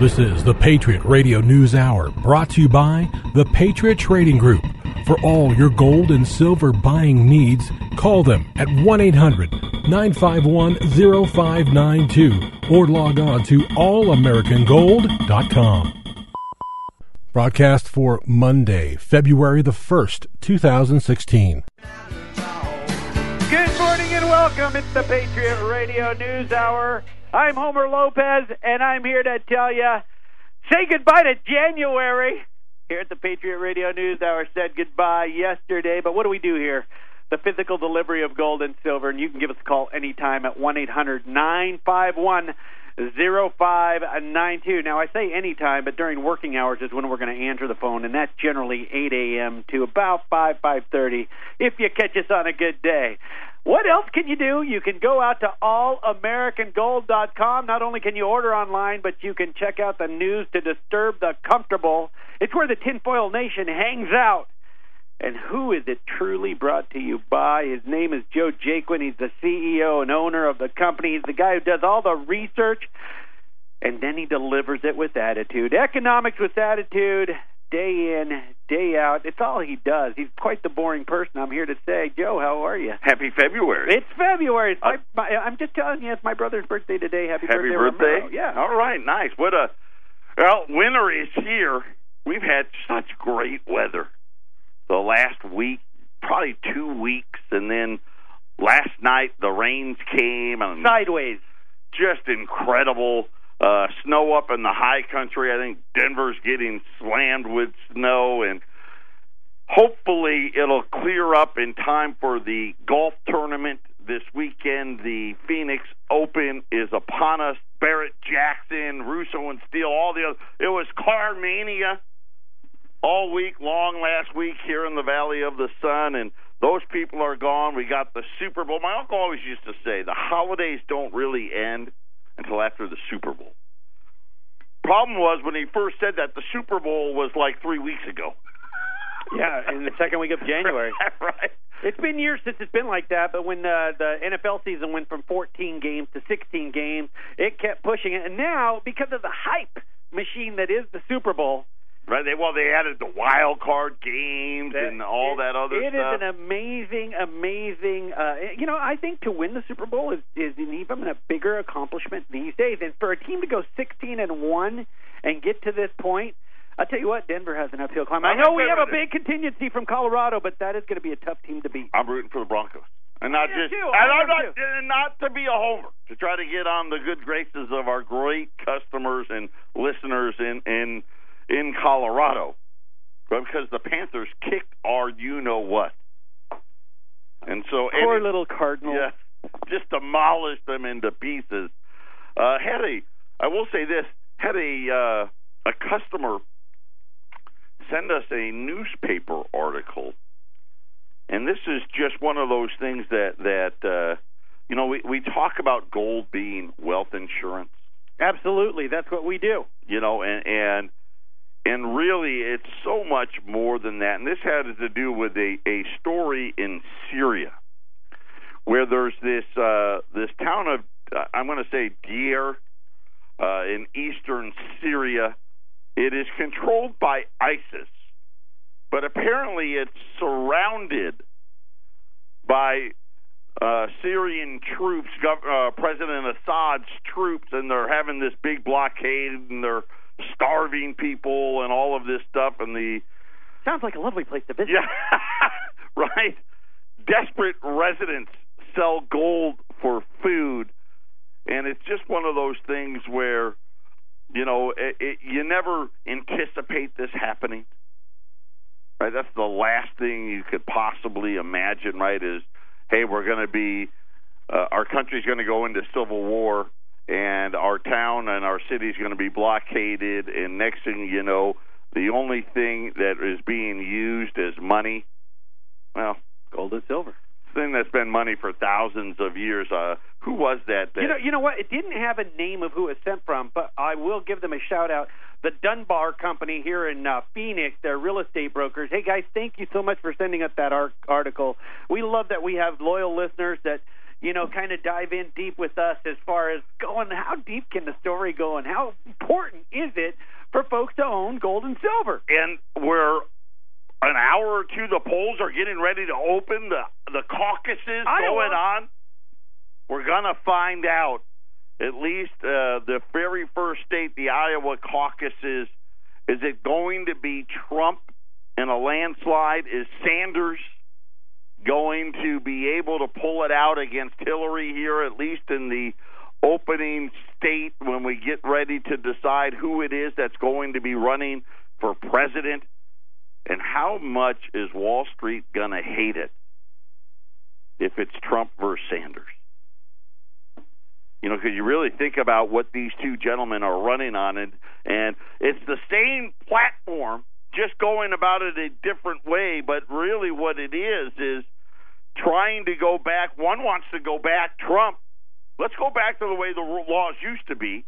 This is the Patriot Radio News Hour brought to you by the Patriot Trading Group. For all your gold and silver buying needs, call them at 1 800 951 0592 or log on to allamericangold.com. Broadcast for Monday, February the 1st, 2016. Good morning and welcome. It's the Patriot Radio News Hour. I'm Homer Lopez, and I'm here to tell you say goodbye to January. Here at the Patriot Radio News Hour, said goodbye yesterday, but what do we do here? The physical delivery of gold and silver, and you can give us a call anytime at 1 800 951 0592. Now, I say anytime, but during working hours is when we're going to answer the phone, and that's generally 8 a.m. to about 5, 5.30 if you catch us on a good day. What else can you do? You can go out to allamericangold.com. Not only can you order online, but you can check out the news to disturb the comfortable. It's where the tinfoil nation hangs out. And who is it truly brought to you by? His name is Joe Jaquin. He's the CEO and owner of the company. He's the guy who does all the research, and then he delivers it with attitude. Economics with attitude, day in, day out. It's all he does. He's quite the boring person. I'm here to say, Joe, how are you? Happy February. It's February. It's my, uh, my, I'm just telling you, it's my brother's birthday today. Happy, Happy birthday! birthday. Yeah. All right. Nice. What a well. Winter is here. We've had such great weather the last week, probably two weeks, and then last night the rains came and sideways. Just incredible. Uh, snow up in the high country. I think Denver's getting slammed with snow, and hopefully it'll clear up in time for the golf tournament this weekend. The Phoenix Open is upon us. Barrett Jackson, Russo and Steele, all the other. It was car mania all week long last week here in the Valley of the Sun, and those people are gone. We got the Super Bowl. My uncle always used to say the holidays don't really end until after the Super Bowl. Problem was when he first said that the Super Bowl was like three weeks ago. Yeah, in the second week of January. right. It's been years since it's been like that, but when uh, the NFL season went from 14 games to 16 games, it kept pushing it. And now, because of the hype machine that is the Super Bowl, Right. They, well, they added the wild card games that, and all it, that other it stuff. It is an amazing, amazing. Uh, you know, I think to win the Super Bowl is is an even a bigger accomplishment these days. And for a team to go 16 and one and get to this point, I'll tell you what, Denver has an uphill climb. I know we have a big contingency from Colorado, but that is going to be a tough team to beat. I'm rooting for the Broncos. And not just, too. and I'm not, too. not to be a homer, to try to get on the good graces of our great customers and listeners in in in Colorado, because the Panthers kicked our you know what, and so poor and it, little Cardinals. yeah, just demolished them into pieces. Uh, had a, I will say this, had a uh, a customer send us a newspaper article, and this is just one of those things that that uh, you know we we talk about gold being wealth insurance, Absolutely, that's what we do. you know, and and and really it's so much more than that. And this had to do with a a story in Syria where there's this uh, this town of uh, I'm going to say Deir uh, in eastern Syria. It is controlled by ISIS, but apparently it's surrounded by uh, Syrian troops, Gov- uh, President Assad's troops, and they're having this big blockade and they're starving people and all of this stuff. And the Sounds like a lovely place to visit. yeah, right. Desperate residents sell gold for food, and it's just one of those things where, you know, it, it, you never anticipate this happening. Right, that's the last thing you could possibly imagine. Right, is hey, we're going to be, uh, our country's going to go into civil war, and our town and our city is going to be blockaded, and next thing you know, the only thing that is being used as money, well, Gold and silver. thing that's been money for thousands of years. Uh, who was that? that You know, you know what? It didn't have a name of who it sent from, but I will give them a shout out. The Dunbar Company here in uh, Phoenix, they're real estate brokers. Hey guys, thank you so much for sending us that ar- article. We love that we have loyal listeners that you know, kind of dive in deep with us as far as going how deep can the story go and how important is it for folks to own gold and silver? And we're an hour or two. The polls are getting ready to open. The the caucuses going on. We're gonna find out. At least uh, the very first state, the Iowa caucuses. Is it going to be Trump in a landslide? Is Sanders going to be able to pull it out against Hillary here, at least in the opening state when we get ready to decide who it is that's going to be running for president? And how much is Wall Street going to hate it if it's Trump versus Sanders? You know, because you really think about what these two gentlemen are running on, and and it's the same platform, just going about it a different way. But really, what it is is trying to go back. One wants to go back. Trump, let's go back to the way the laws used to be.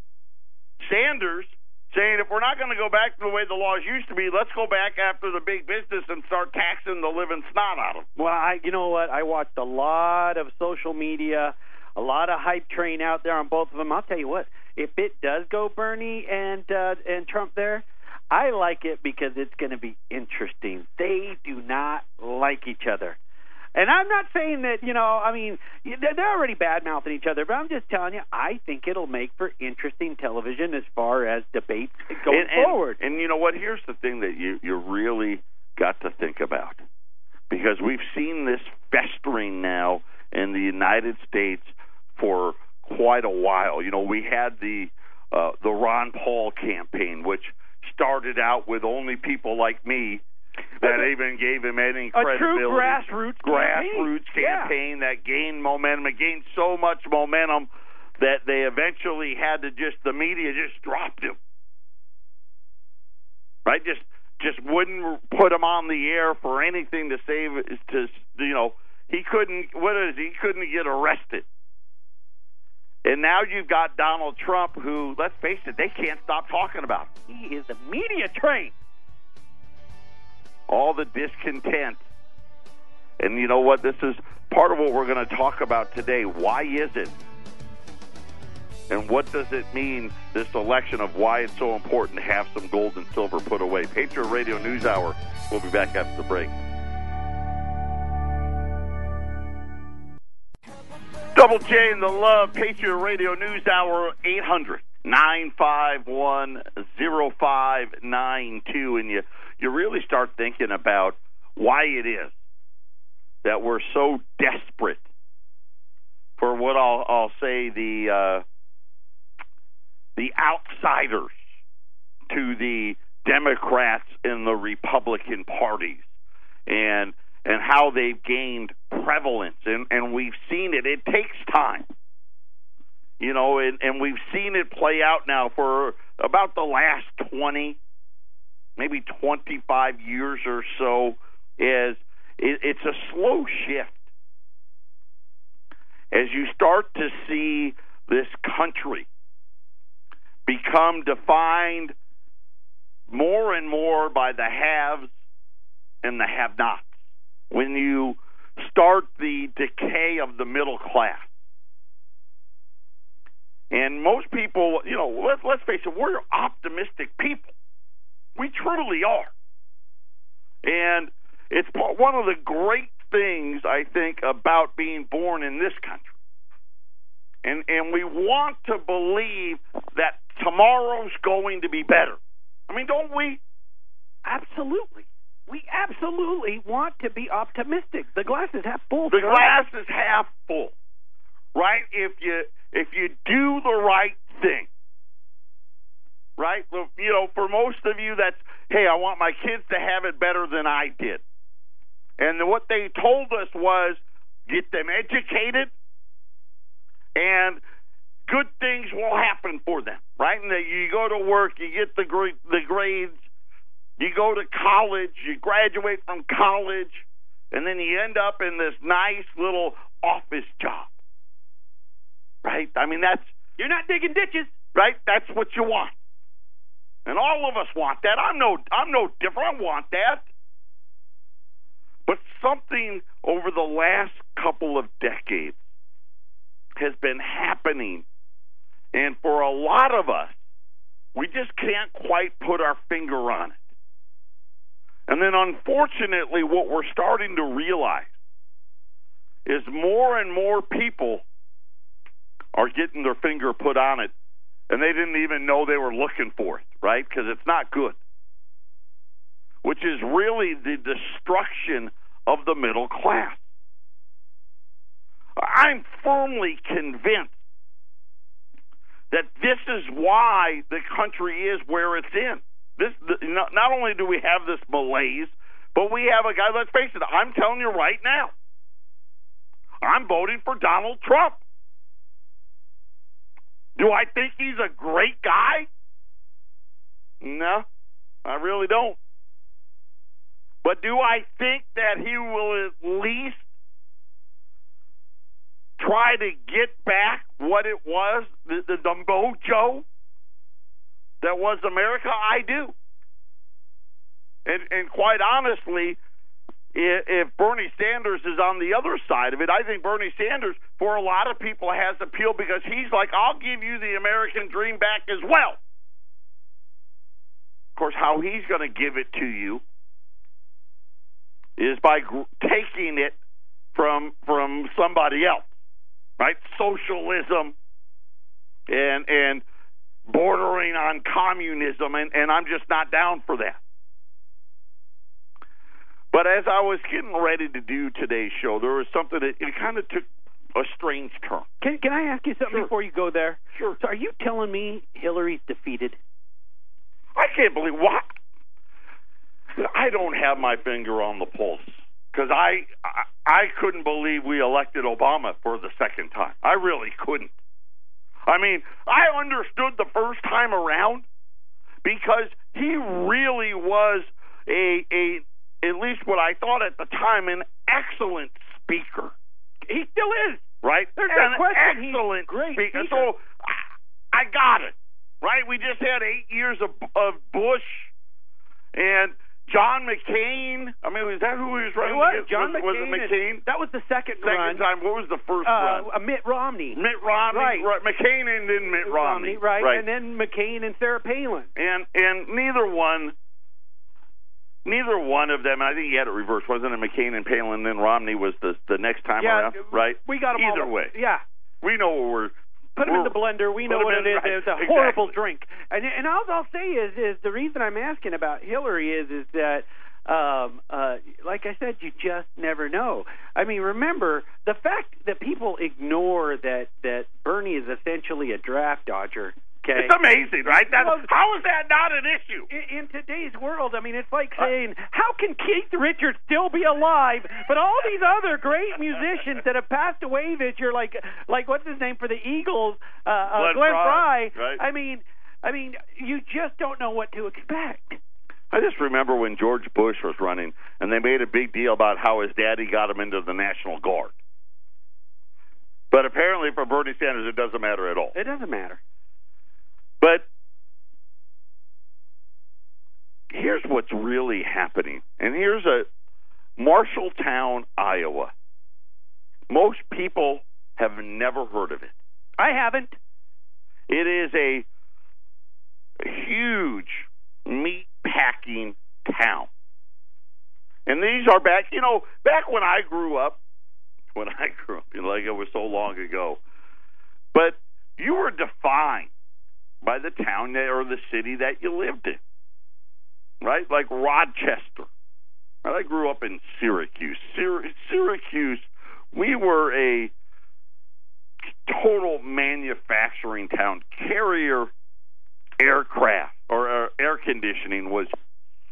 Sanders saying if we're not going to go back to the way the laws used to be, let's go back after the big business and start taxing the living snot out of them. Well, I, you know what? I watched a lot of social media, a lot of hype train out there on both of them. I'll tell you what, if it does go Bernie and uh, and Trump there, I like it because it's going to be interesting. They do not like each other. And I'm not saying that, you know, I mean, they're already bad mouthing each other, but I'm just telling you, I think it'll make for interesting television as far as debates going and, and, forward. And you know what? Here's the thing that you you really got to think about, because we've seen this festering now in the United States for quite a while. You know, we had the uh, the Ron Paul campaign, which started out with only people like me that even gave him any credibility. a true grassroots grassroots campaign, campaign that gained momentum. It gained so much momentum that they eventually had to just the media just dropped him. Right? Just just wouldn't put him on the air for anything to save to you know he couldn't what is he couldn't get arrested. And now you've got Donald Trump, who, let's face it, they can't stop talking about. He is the media train. All the discontent. And you know what? This is part of what we're going to talk about today. Why is it? And what does it mean, this election, of why it's so important to have some gold and silver put away? Patriot Radio News Hour. We'll be back after the break. Double J and the Love Patriot Radio News Hour 800 951 0592. And you, you really start thinking about why it is that we're so desperate for what I'll, I'll say the uh, the outsiders to the Democrats and the Republican parties, and and how they've gained prevalence, and, and we've seen it. It takes time, you know, and, and we've seen it play out now for about the last 20, maybe 25 years or so. Is it, it's a slow shift as you start to see this country become defined more and more by the haves and the have-nots when you start the decay of the middle class. And most people, you know, let's, let's face it, we're optimistic people. We truly are. And it's one of the great things, I think, about being born in this country. And, and we want to believe that tomorrow's going to be better. I mean, don't we? Absolutely. We absolutely want to be optimistic. The glass is half full. The sir. glass is half full, right? If you if you do the right thing, right? Well, You know, for most of you, that's hey, I want my kids to have it better than I did. And what they told us was get them educated, and good things will happen for them, right? And you go to work, you get the gra- the grades you go to college, you graduate from college, and then you end up in this nice little office job. Right? I mean, that's. You're not digging ditches. Right? That's what you want. And all of us want that. I'm no I'm no different. I want that. But something over the last couple of decades has been happening. And for a lot of us, we just can't quite put our finger on it. And then unfortunately, what we're starting to realize is more and more people are getting their finger put on it, and they didn't even know they were looking for it, right? Because it's not good. Which is really the destruction of the middle class. I'm firmly convinced that this is why the country is where it's in. This not, not only do we have this malaise, but we have a guy. Let's face it. I'm telling you right now. I'm voting for Donald Trump. Do I think he's a great guy? No, I really don't. But do I think that he will at least try to get back what it was, the, the, the mojo that was America? I do. And, and quite honestly, if Bernie Sanders is on the other side of it, I think Bernie Sanders, for a lot of people, has appeal because he's like, I'll give you the American dream back as well. Of course, how he's going to give it to you is by gr- taking it from from somebody else, right? Socialism and and bordering on communism, and, and I'm just not down for that. But as I was getting ready to do today's show, there was something that it kind of took a strange turn. Can Can I ask you something Sure. before you go there? Sure. So, are you telling me Hillary's defeated? I can't believe what. I don't have my finger on the pulse because I, I I couldn't believe we elected Obama for the second time. I really couldn't. I mean, I understood the first time around because he really was a a at least what I thought at the time an excellent speaker. He still is. Right? There's An question excellent great speaker. speaker. So I, I got it. Right? We just had eight years of of Bush and John McCain. I mean, was that who he was running It was against? John was, McCain. Was it and- McCain? that was the second, Second run. time. What was the first run? Uh, Mitt Romney. Mitt Romney, right. right. McCain, and then Mitt Romney, right. right. And then McCain and Sarah Palin. and and neither one, neither one of them. I think he had it reversed, wasn't it? McCain and Palin, then Romney was the the next time yeah, around, right? We got them Either all. way, Yeah. we know what we're. Put them in the blender. We put know what it is. right, It's a exactly. horrible drink. And and all I'll say is is the reason I'm asking about Hillary is is that um uh like I said you just never know. I mean remember the fact that people ignore that that Bernie is essentially a draft dodger. Okay. It's amazing, right? That, how is that not an issue? in, in today's world, I mean, it's like saying, how can Keith Richards still be alive, but all these other great musicians that have passed away this year, like, like what's his name for the Eagles, uh, uh, Glenn Glenn Frey, Frey. right. I mean, I mean, you just don't know what to expect. I just remember when George Bush was running, and they made a big deal about how his daddy got him into the National Guard. But apparently, for Bernie Sanders, it doesn't matter at all. It doesn't matter. But here's what's really happening. And here's a Marshalltown, Iowa. Most people have never heard of it. I haven't. It is a huge meat packing town. And these are back, you know, back when I grew up, when I grew up, like it was so long ago. But you were defined by the town that, or the city that you lived in, right? Like Rochester. Right? I grew up in Syracuse. Syr- Syracuse, we were a total manufacturing town. Carrier aircraft or uh, air conditioning was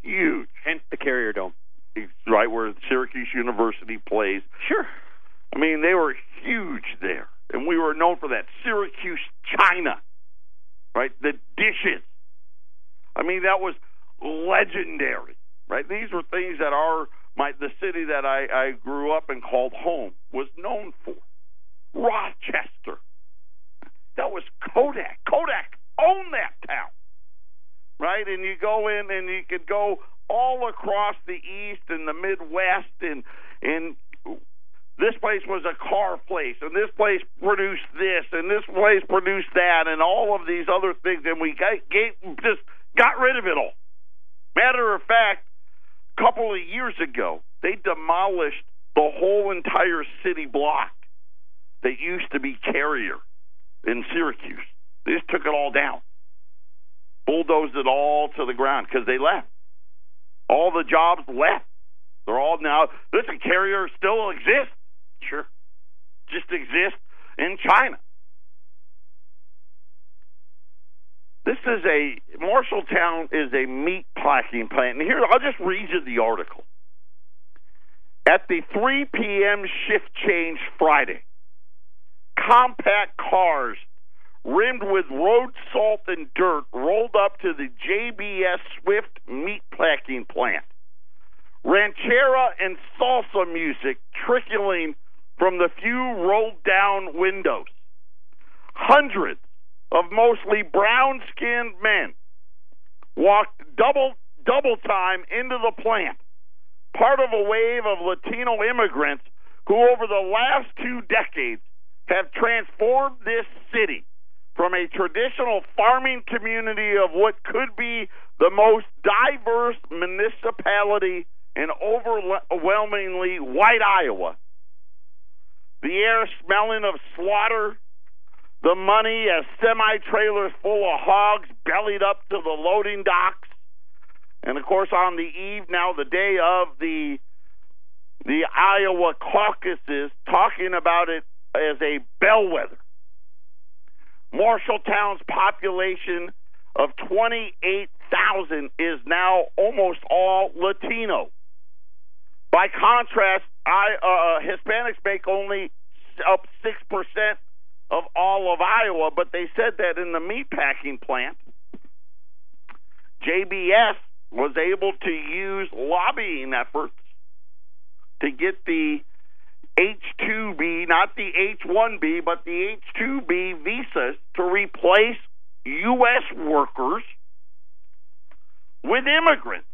huge, Hence the Carrier Dome. right where Syracuse University plays. Sure. I mean, they were huge there, and we were known for that. Syracuse China, right? The dishes. I mean, that was legendary, right? These were things that our my the city that I, I grew up and called home was known for. Rochester. That was Kodak. Kodak owned that town, right? And you go in and you could go all across the east and the Midwest and and this place was a car place, and this place produced this, and this place produced that, and all of these other things, and we got, gave, just got rid of it all. Matter of fact, a couple of years ago, they demolished the whole entire city block that used to be Carrier in Syracuse. They just took it all down, bulldozed it all to the ground because they left. All the jobs left. They're all now. Listen, Carrier still exists. Sure. Just exists in China. This is a Marshalltown is a meat packing plant. And here I'll just read you the article. At the 3 p.m. shift change Friday, compact cars rimmed with road salt and dirt rolled up to the JBS Swift meat packing plant. Ranchera and salsa music trickling from the few rolled down windows. Hundreds of mostly brown skinned men walked double double time into the plant, part of a wave of Latino immigrants who over the last two decades have transformed this city from a traditional farming community of what could be the most diverse municipality in overwhelmingly white Iowa. The air smelling of slaughter, the money as semi trailers full of hogs bellied up to the loading docks. And of course, on the eve now, the day of the the Iowa caucuses, talking about it as a bellwether. Marshalltown's population of 28,000 is now almost all Latino. By contrast, I, uh, Hispanics make only up six percent of all of Iowa, but they said that in the meatpacking plant, JBS was able to use lobbying efforts to get the H2B, not the H1B, but the H2B visas to replace U.S. workers with immigrants.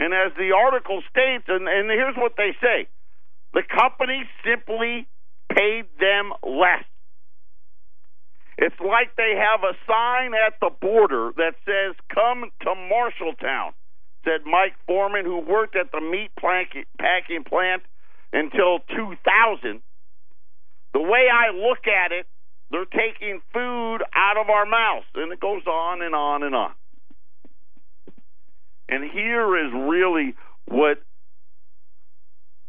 And as the article states, and, and here's what they say the company simply paid them less. It's like they have a sign at the border that says, Come to Marshalltown, said Mike Foreman, who worked at the meat packing plant until 2000. The way I look at it, they're taking food out of our mouths, and it goes on and on and on. And here is really what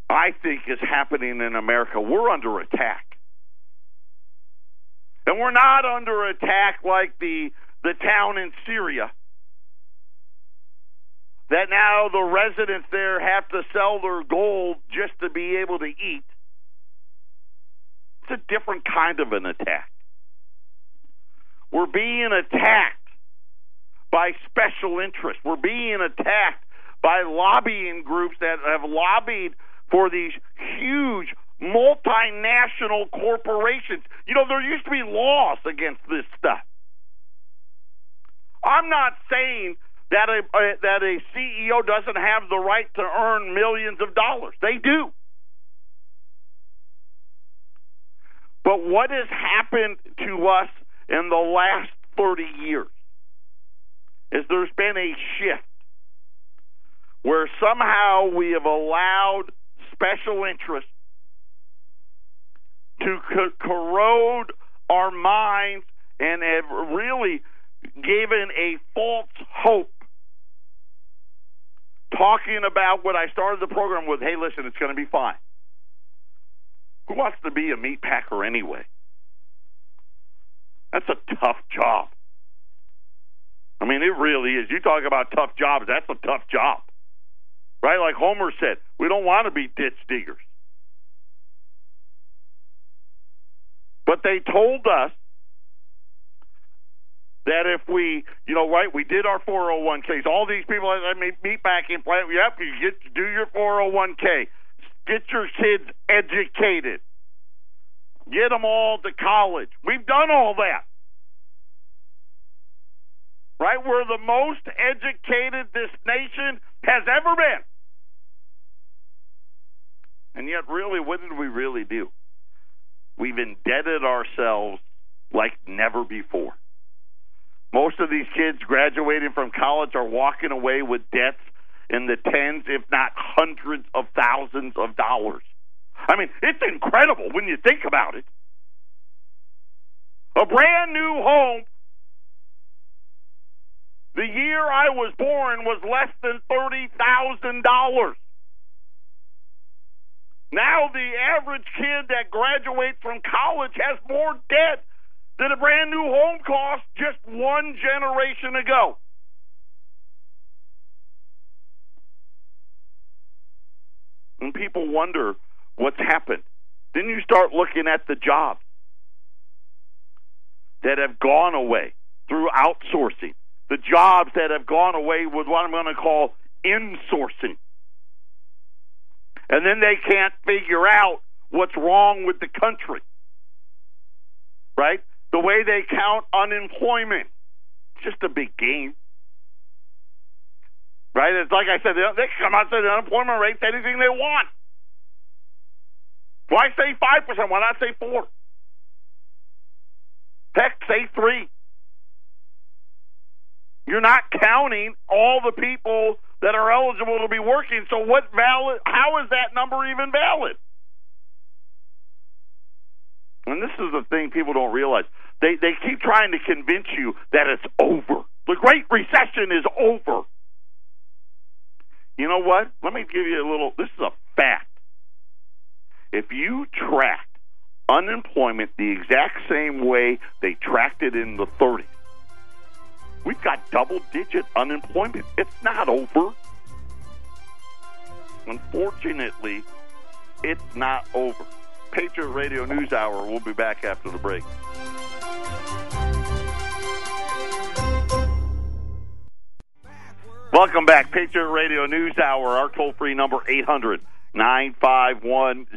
I think is happening in America. We're under attack. And we're not under attack like the the town in Syria. That now the residents there have to sell their gold just to be able to eat. It's a different kind of an attack. We're being attacked by special interests. We're being attacked by lobbying groups that have lobbied for these huge multinational corporations. You know, there used to be laws against this stuff. I'm not saying that a, a that a CEO doesn't have the right to earn millions of dollars. They do. But what has happened to us in the last 30 years is there's been a shift where somehow we have allowed special interests to co- corrode our minds and have really given a false hope. Talking about what I started the program with hey, listen, it's going to be fine. Who wants to be a meat packer anyway? That's a tough job. I mean, it really is. You talk about tough jobs, that's a tough job. Right? Like Homer said, we don't want to be ditch diggers. But they told us that if we, you know, right, we did our 401ks. All these people that meet back in plant, yep, you get to do your 401k. Get your kids educated. Get them all to college. We've done all that right? We're the most educated this nation has ever been. And yet, really, what did we really do? We've indebted ourselves like never before. Most of these kids graduating from college are walking away with debts in the tens, if not hundreds of thousands of dollars. I mean, it's incredible when you think about it. A brand new home the year I was born was less than $30,000. Now the average kid that graduates from college has more debt than a brand new home cost just one generation ago. And people wonder what's happened. Then you start looking at the jobs that have gone away through outsourcing, the jobs that have gone away with what I'm going to call insourcing. And then they can't figure out what's wrong with the country. Right? The way they count unemployment, just a big game. Right? It's like I said, they, they come out and say the unemployment rate's anything they want. Why say 5%? Why not say 4 Heck, say 3 You're not counting all the people that are eligible to be working. So what valid how is that number even valid? And this is the thing people don't realize. They they keep trying to convince you that it's over. The Great Recession is over. You know what? Let me give you a little this is a fact. If you track unemployment the exact same way they tracked it in the 30s, we've got double digit unemployment. It's not over. Unfortunately, it's not over. Patriot Radio News Hour. We'll be back after the break. Welcome back, Patriot Radio News Hour. Our toll free number 800 951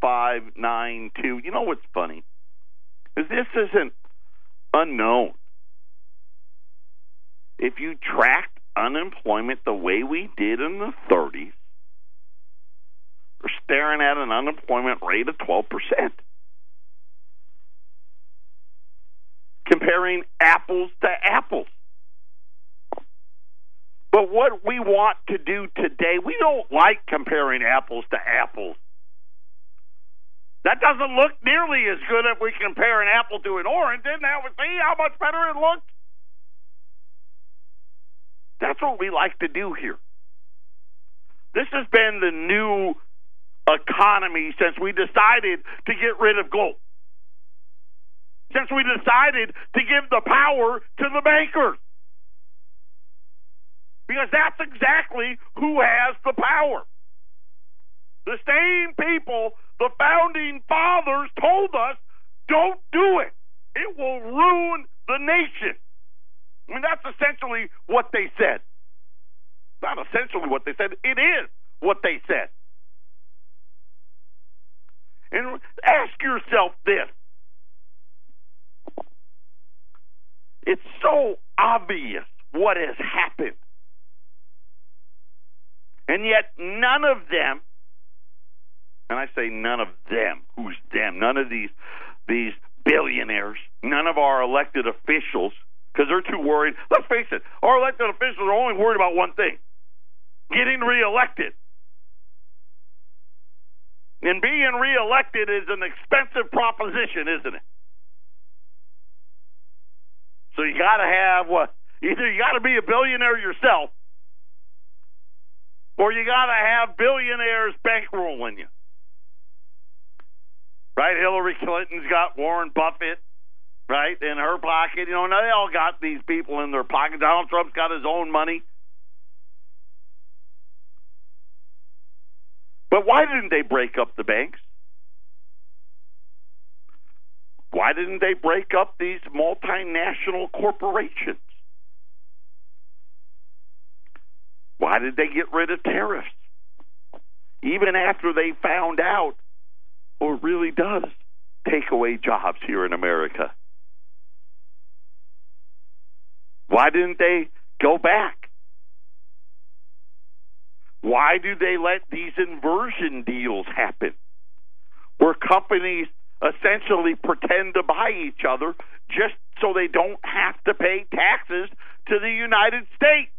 0592. You know what's funny? Is this isn't unknown. If you tracked unemployment the way we did in the 30s, we're staring at an unemployment rate of 12%. Comparing apples to apples. But what we want to do today, we don't like comparing apples to apples. That doesn't look nearly as good if we compare an apple to an orange. Isn't that? See how much better it looks? That's what we like to do here. This has been the new economy since we decided to get rid of gold. Since we decided to give the power to the bankers. Because that's exactly who has the power. The same people the founding fathers told us don't do it. It will ruin the nation. I mean, that's essentially what they said. Not essentially what they said, it is what they said. And ask yourself this. It's so obvious what has happened. And yet, none of them, and I say none of them, who's them? None of these these billionaires, none of our elected officials, because they're too worried. Let's face it, our elected officials are only worried about one thing getting reelected. And being reelected is an expensive proposition, isn't it? So you got to have what? Either you got to be a billionaire yourself, or you got to have billionaires bankrolling you. Right? Hillary Clinton's got Warren Buffett, right, in her pocket. You know, now they all got these people in their pocket. Donald Trump's got his own money. But why didn't they break up the banks? Why didn't they break up these multinational corporations? Why did they get rid of tariffs? Even after they found out what really does take away jobs here in America. Why didn't they go back? Why do they let these inversion deals happen? Where companies essentially pretend to buy each other just so they don't have to pay taxes to the United States.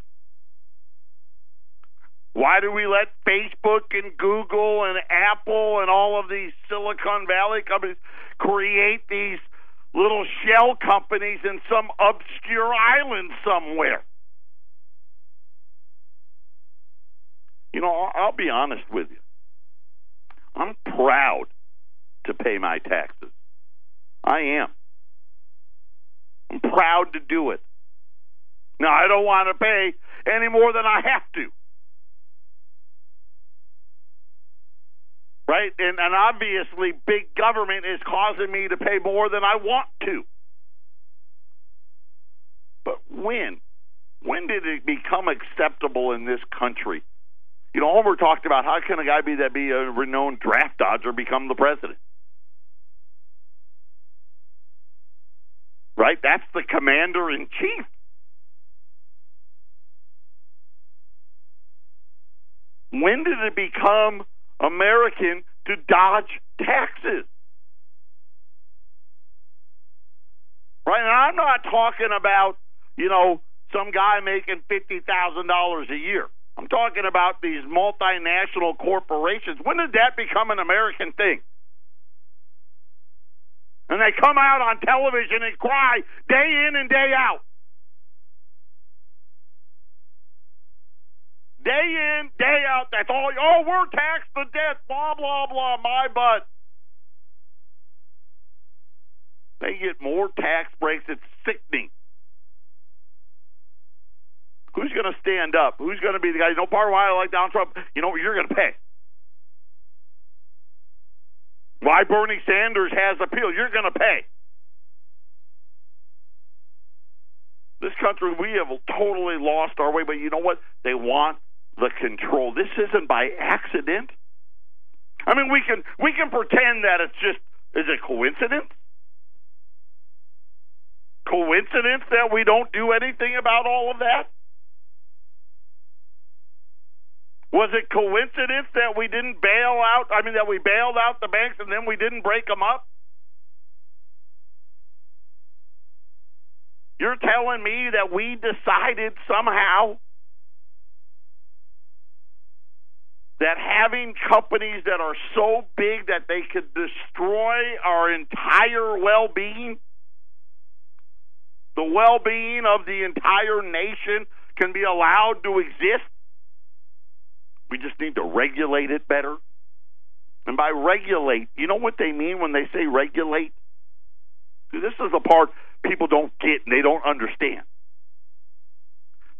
Why do we let Facebook and Google and Apple and all of these Silicon Valley companies create these little shell companies in some obscure island somewhere? You know, I'll be honest with you. I'm proud to pay my taxes. I am. I'm proud to do it. Now, I don't want to pay any more than I have to. Right? And, and obviously, big government is causing me to pay more than I want to. But when? When did it become acceptable in this country? You know, Homer talked about how can a guy be that be a renowned draft dodger become the president? Right? That's the commander in chief. When did it become American to dodge taxes? Right? And I'm not talking about, you know, some guy making $50,000 a year. I'm talking about these multinational corporations. When did that become an American thing? And they come out on television and cry day in and day out. Day in, day out. That's all. Oh, we're taxed to death. Blah, blah, blah. My butt. They get more tax breaks. It's sickening. Who's going to stand up? Who's going to be the guy? You know, part of why I like Donald Trump, you know, you're going to pay. Why Bernie Sanders has appeal, you're going to pay. This country, we have totally lost our way, but you know what? They want the control. This isn't by accident. I mean, we can we can pretend that it's just is it coincidence? Coincidence that we don't do anything about all of that? Was it coincidence that we didn't bail out? I mean, that we bailed out the banks and then we didn't break them up? You're telling me that we decided somehow that having companies that are so big that they could destroy our entire well being, the well being of the entire nation, can be allowed to exist? We just need to regulate it better. And by regulate, you know what they mean when they say regulate? See, this is the part people don't get and they don't understand.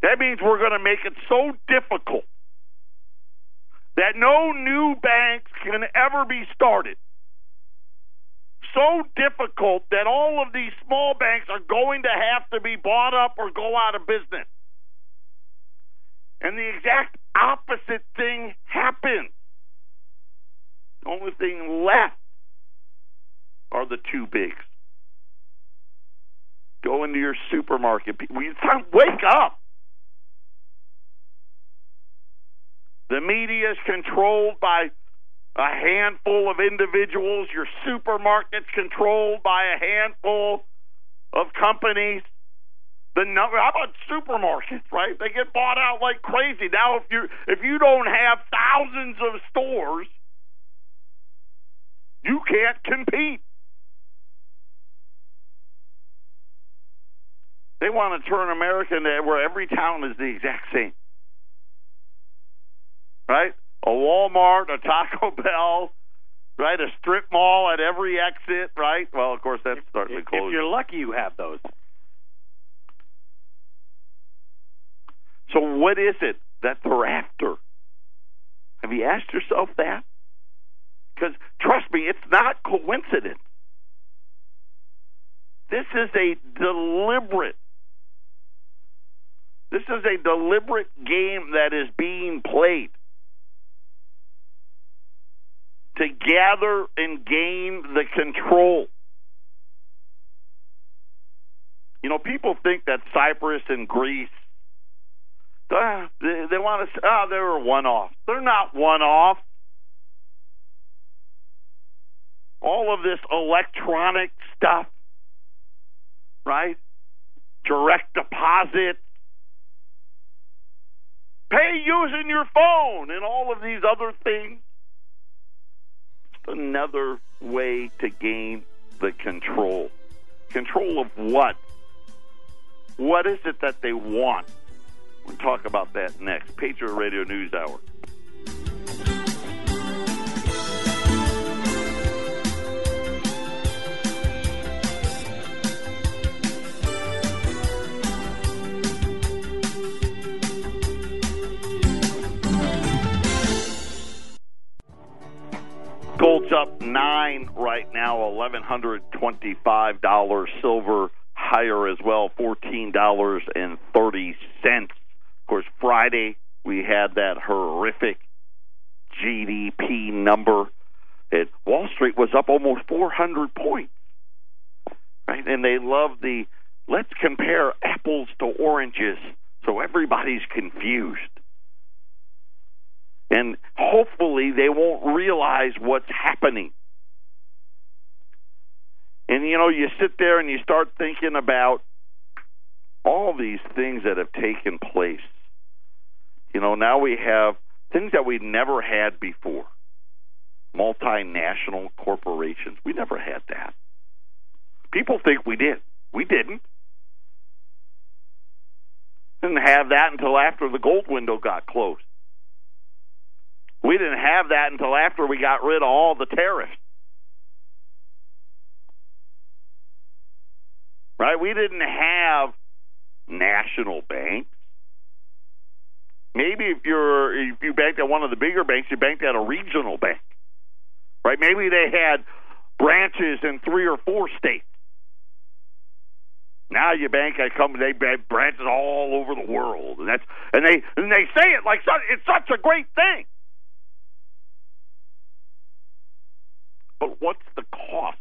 That means we're going to make it so difficult that no new banks can ever be started. So difficult that all of these small banks are going to have to be bought up or go out of business. And the exact opposite thing happens. The only thing left are the two bigs. Go into your supermarket. Wake up. The media is controlled by a handful of individuals. Your supermarket's controlled by a handful of companies. The number, how about supermarkets, right? They get bought out like crazy. Now, if you if you don't have thousands of stores, you can't compete. They want to turn America into where every town is the exact same, right? A Walmart, a Taco Bell, right? A strip mall at every exit, right? Well, of course, that's starting if, to close. If you're lucky, you have those. So, what is it that they're after? Have you asked yourself that? Because trust me, it's not coincidence. This is a deliberate. This is a deliberate game that is being played to gather and gain the control. You know, people think that Cyprus and Greece Uh, they, they want to. Oh, they were one off. They're not one off. All of this electronic stuff, right? Direct deposit, pay using your phone, and all of these other things. Another way to gain the control. Control of what? What is it that they want? We'll talk about that next. Patriot Radio News Hour. Now, eleven hundred twenty-five dollars. Silver higher as well, fourteen dollars and thirty cents. Of course, Friday we had that horrific GDP number. It, Wall Street was up almost 400 points, right? And they love the let's compare apples to oranges, so everybody's confused. And hopefully they won't realize what's happening. And you know, you sit there and you start thinking about all these things that have taken place. You know, now we have things that we never had before. Multinational corporations. We never had that. People think we did. We didn't. Didn't have that until after the gold window got closed. We didn't have that until after we got rid of all the tariffs. Right? We didn't have national banks. Maybe if you're if you banked at one of the bigger banks, you banked at a regional bank. Right? Maybe they had branches in three or four states. Now you bank at company they have branches all over the world, and that's and they and they say it like it's such a great thing. But what's the cost?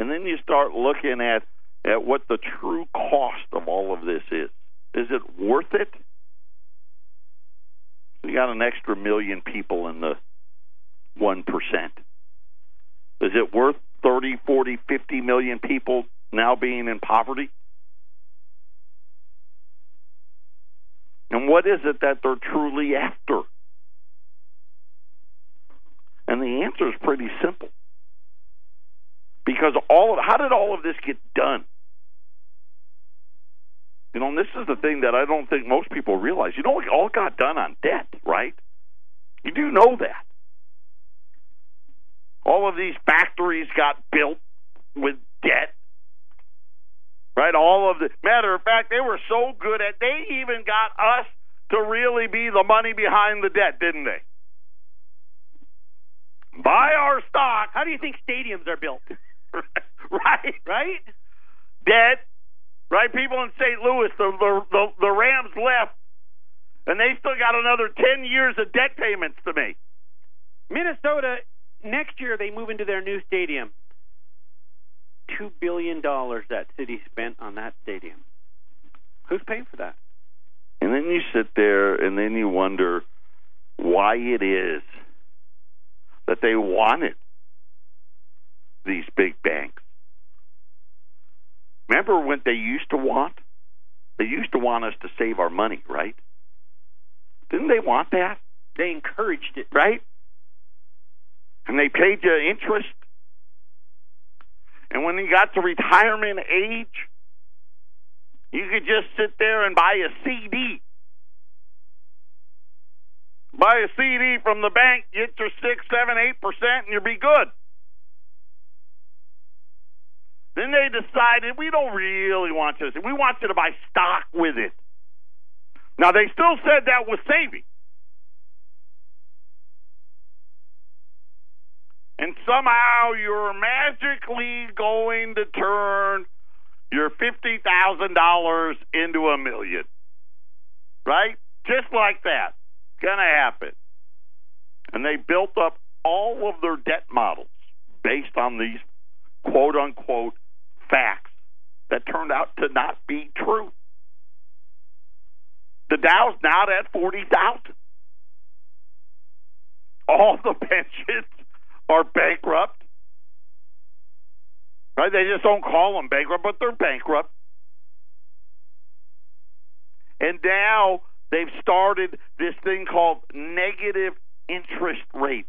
And then you start looking at, at what the true cost of all of this is. Is it worth it? We got an extra million people in the 1%. Is it worth 30, 40, 50 million people now being in poverty? And what is it that they're truly after? And the answer is pretty simple. Because all of how did all of this get done? You know, and this is the thing that I don't think most people realize. You know, it all got done on debt, right? You do know that. All of these factories got built with debt. Right? All of the matter of fact, they were so good at they even got us to really be the money behind the debt, didn't they? Buy our stock. How do you think stadiums are built? right, right? Debt, right? People in St. Louis, the, the the the Rams left, and they still got another ten years of debt payments to make. Minnesota next year they move into their new stadium. Two billion dollars that city spent on that stadium. Who's paying for that? And then you sit there, and then you wonder why it is that they wanted these big banks. Remember when they used to want? They used to want us to save our money, right? Didn't they want that? They encouraged it, right? And they paid you interest. And when you got to retirement age, you could just sit there and buy a CD. Buy a CD from the bank, get your six, seven, eight percent, and you'll be good. Then they decided we don't really want you to. We want you to buy stock with it. Now they still said that was saving. And somehow you're magically going to turn your fifty thousand dollars into a million. Right? Just like that. Gonna happen. And they built up all of their debt models based on these quote unquote facts that turned out to not be true. The Dow's now at 40,000. All the pensions are bankrupt. Right? They just don't call them bankrupt, but they're bankrupt. And now they've started this thing called negative interest rates.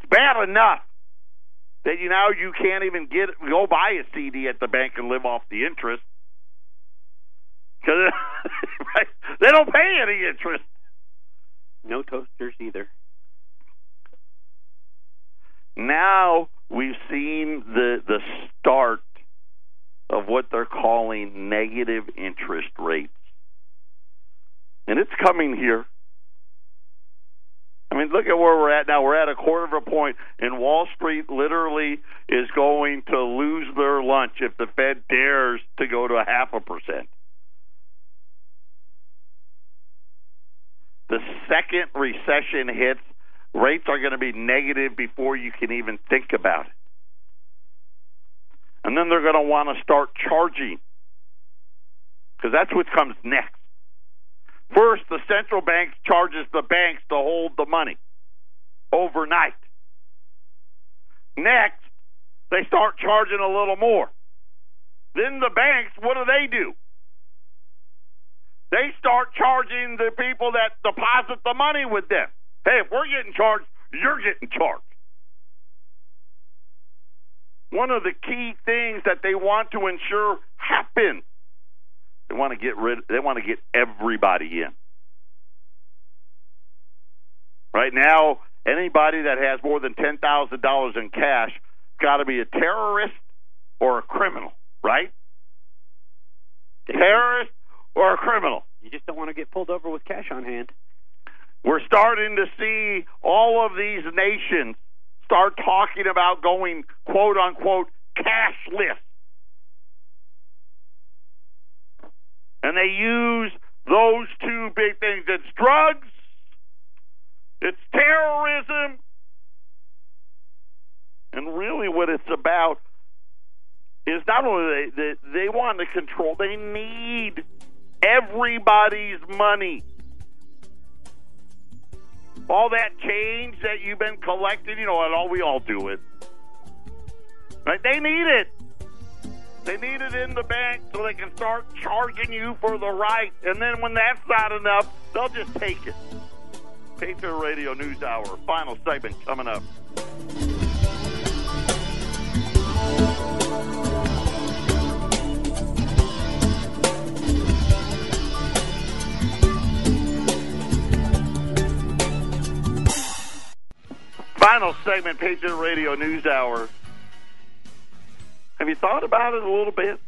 It's bad enough that you now you can't even get go buy a CD at the bank and live off the interest because right? they don't pay any interest. No toasters either. Now we've seen the the start of what they're calling negative interest rates. And it's coming here. I mean, look at where we're at now. We're at a quarter of a point, and Wall Street literally is going to lose their lunch if the Fed dares to go to a half a percent. The second recession hits, rates are going to be negative before you can even think about it. And then they're going to want to start charging because that's what comes next. First, the central bank charges the banks to hold the money overnight. Next, they start charging a little more. Then the banks, what do they do? They start charging the people that deposit the money with them. Hey, if we're getting charged, you're getting charged. One of the key things that they want to ensure happens they want to get rid. They want to get everybody in. Right now, anybody that has more than ten thousand dollars in cash got to be a terrorist or a criminal, right? Terrorist or a criminal. You just don't want to get pulled over with cash on hand. We're starting to see all of these nations start talking about going quote unquote cashless. And they use those two big things. It's drugs, it's terrorism, and really what it's about is not only they, they, they want to control, they need everybody's money. All that change that you've been collecting, you know, and all we all do it. Right? They need it. They need it in the bank so they can start charging you for the right. And then when that's not enough, they'll just take it. Patriot Radio News Hour, final segment coming up. Final segment, Patriot Radio News Hour. Have you thought about it a little bit?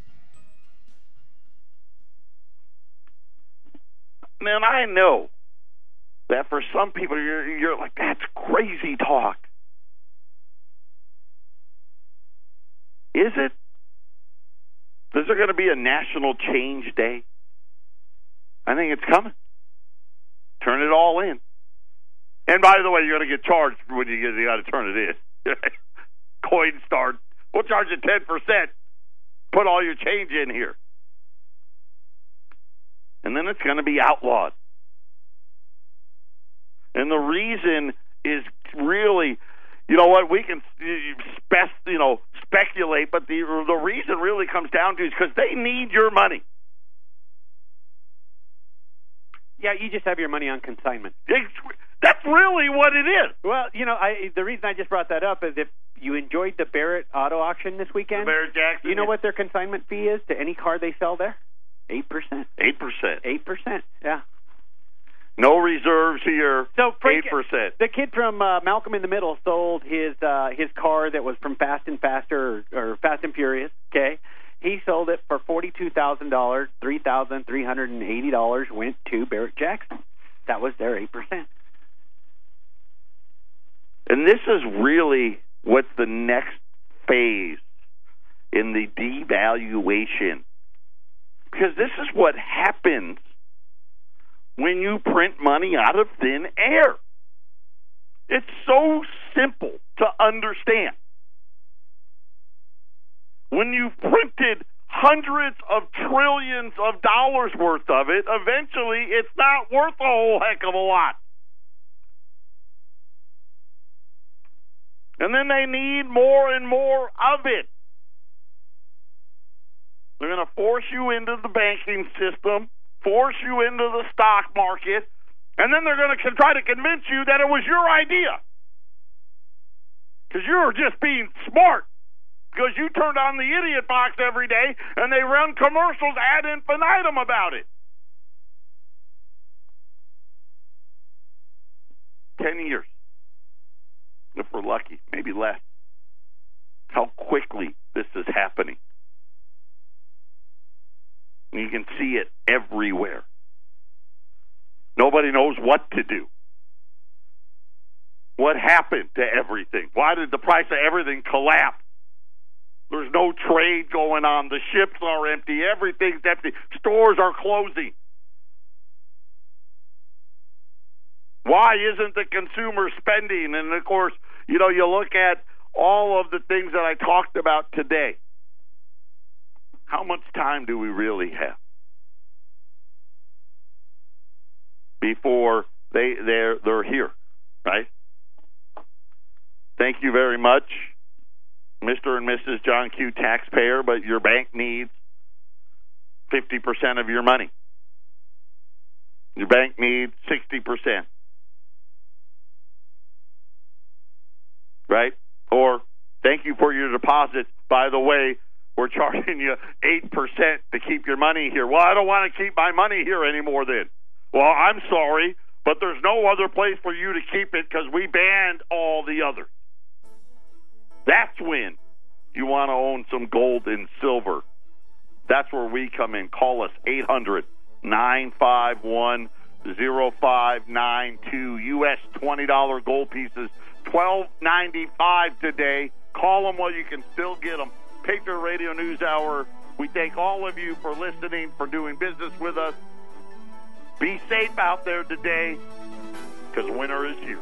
Man, I know that for some people you're you're like that's crazy talk. Is it? Is there going to be a national change day? I think it's coming. Turn it all in. And by the way, you're going to get charged when you you got to turn it in. Coinstar We'll charge you 10%. Put all your change in here. And then it's going to be outlawed. And the reason is really, you know what, we can spec, you know, speculate, but the the reason really comes down to is because they need your money. Yeah, you just have your money on consignment. That's really what it is. Well, you know, I the reason I just brought that up is if you enjoyed the Barrett Auto Auction this weekend, the Barrett Jackson, you know what their consignment fee is to any car they sell there? Eight percent. Eight percent. Eight percent. Yeah. No reserves here. So eight percent. The kid from uh, Malcolm in the Middle sold his uh, his car that was from Fast and Faster or, or Fast and Furious. Okay, he sold it for forty two thousand dollars. Three thousand three hundred and eighty dollars went to Barrett Jackson. That was their eight percent. And this is really what's the next phase in the devaluation. Because this is what happens when you print money out of thin air. It's so simple to understand. When you've printed hundreds of trillions of dollars worth of it, eventually it's not worth a whole heck of a lot. And then they need more and more of it. They're going to force you into the banking system, force you into the stock market, and then they're going to try to convince you that it was your idea. Because you're just being smart. Because you turned on the idiot box every day and they run commercials ad infinitum about it. Ten years. If we're lucky, maybe less. How quickly this is happening. And you can see it everywhere. Nobody knows what to do. What happened to everything? Why did the price of everything collapse? There's no trade going on. The ships are empty. Everything's empty. Stores are closing. Why isn't the consumer spending? And of course, you know, you look at all of the things that I talked about today. How much time do we really have before they they're they're here, right? Thank you very much, Mr. and Mrs. John Q. Taxpayer, but your bank needs 50% of your money. Your bank needs 60%. Right? Or thank you for your deposit. By the way, we're charging you 8% to keep your money here. Well, I don't want to keep my money here anymore then. Well, I'm sorry, but there's no other place for you to keep it because we banned all the others. That's when you want to own some gold and silver. That's where we come in. Call us 800 951 0592. U.S. $20 gold pieces, twelve ninety five today. Call them while you can still get them. Patriot Radio News Hour. We thank all of you for listening, for doing business with us. Be safe out there today because winter is here.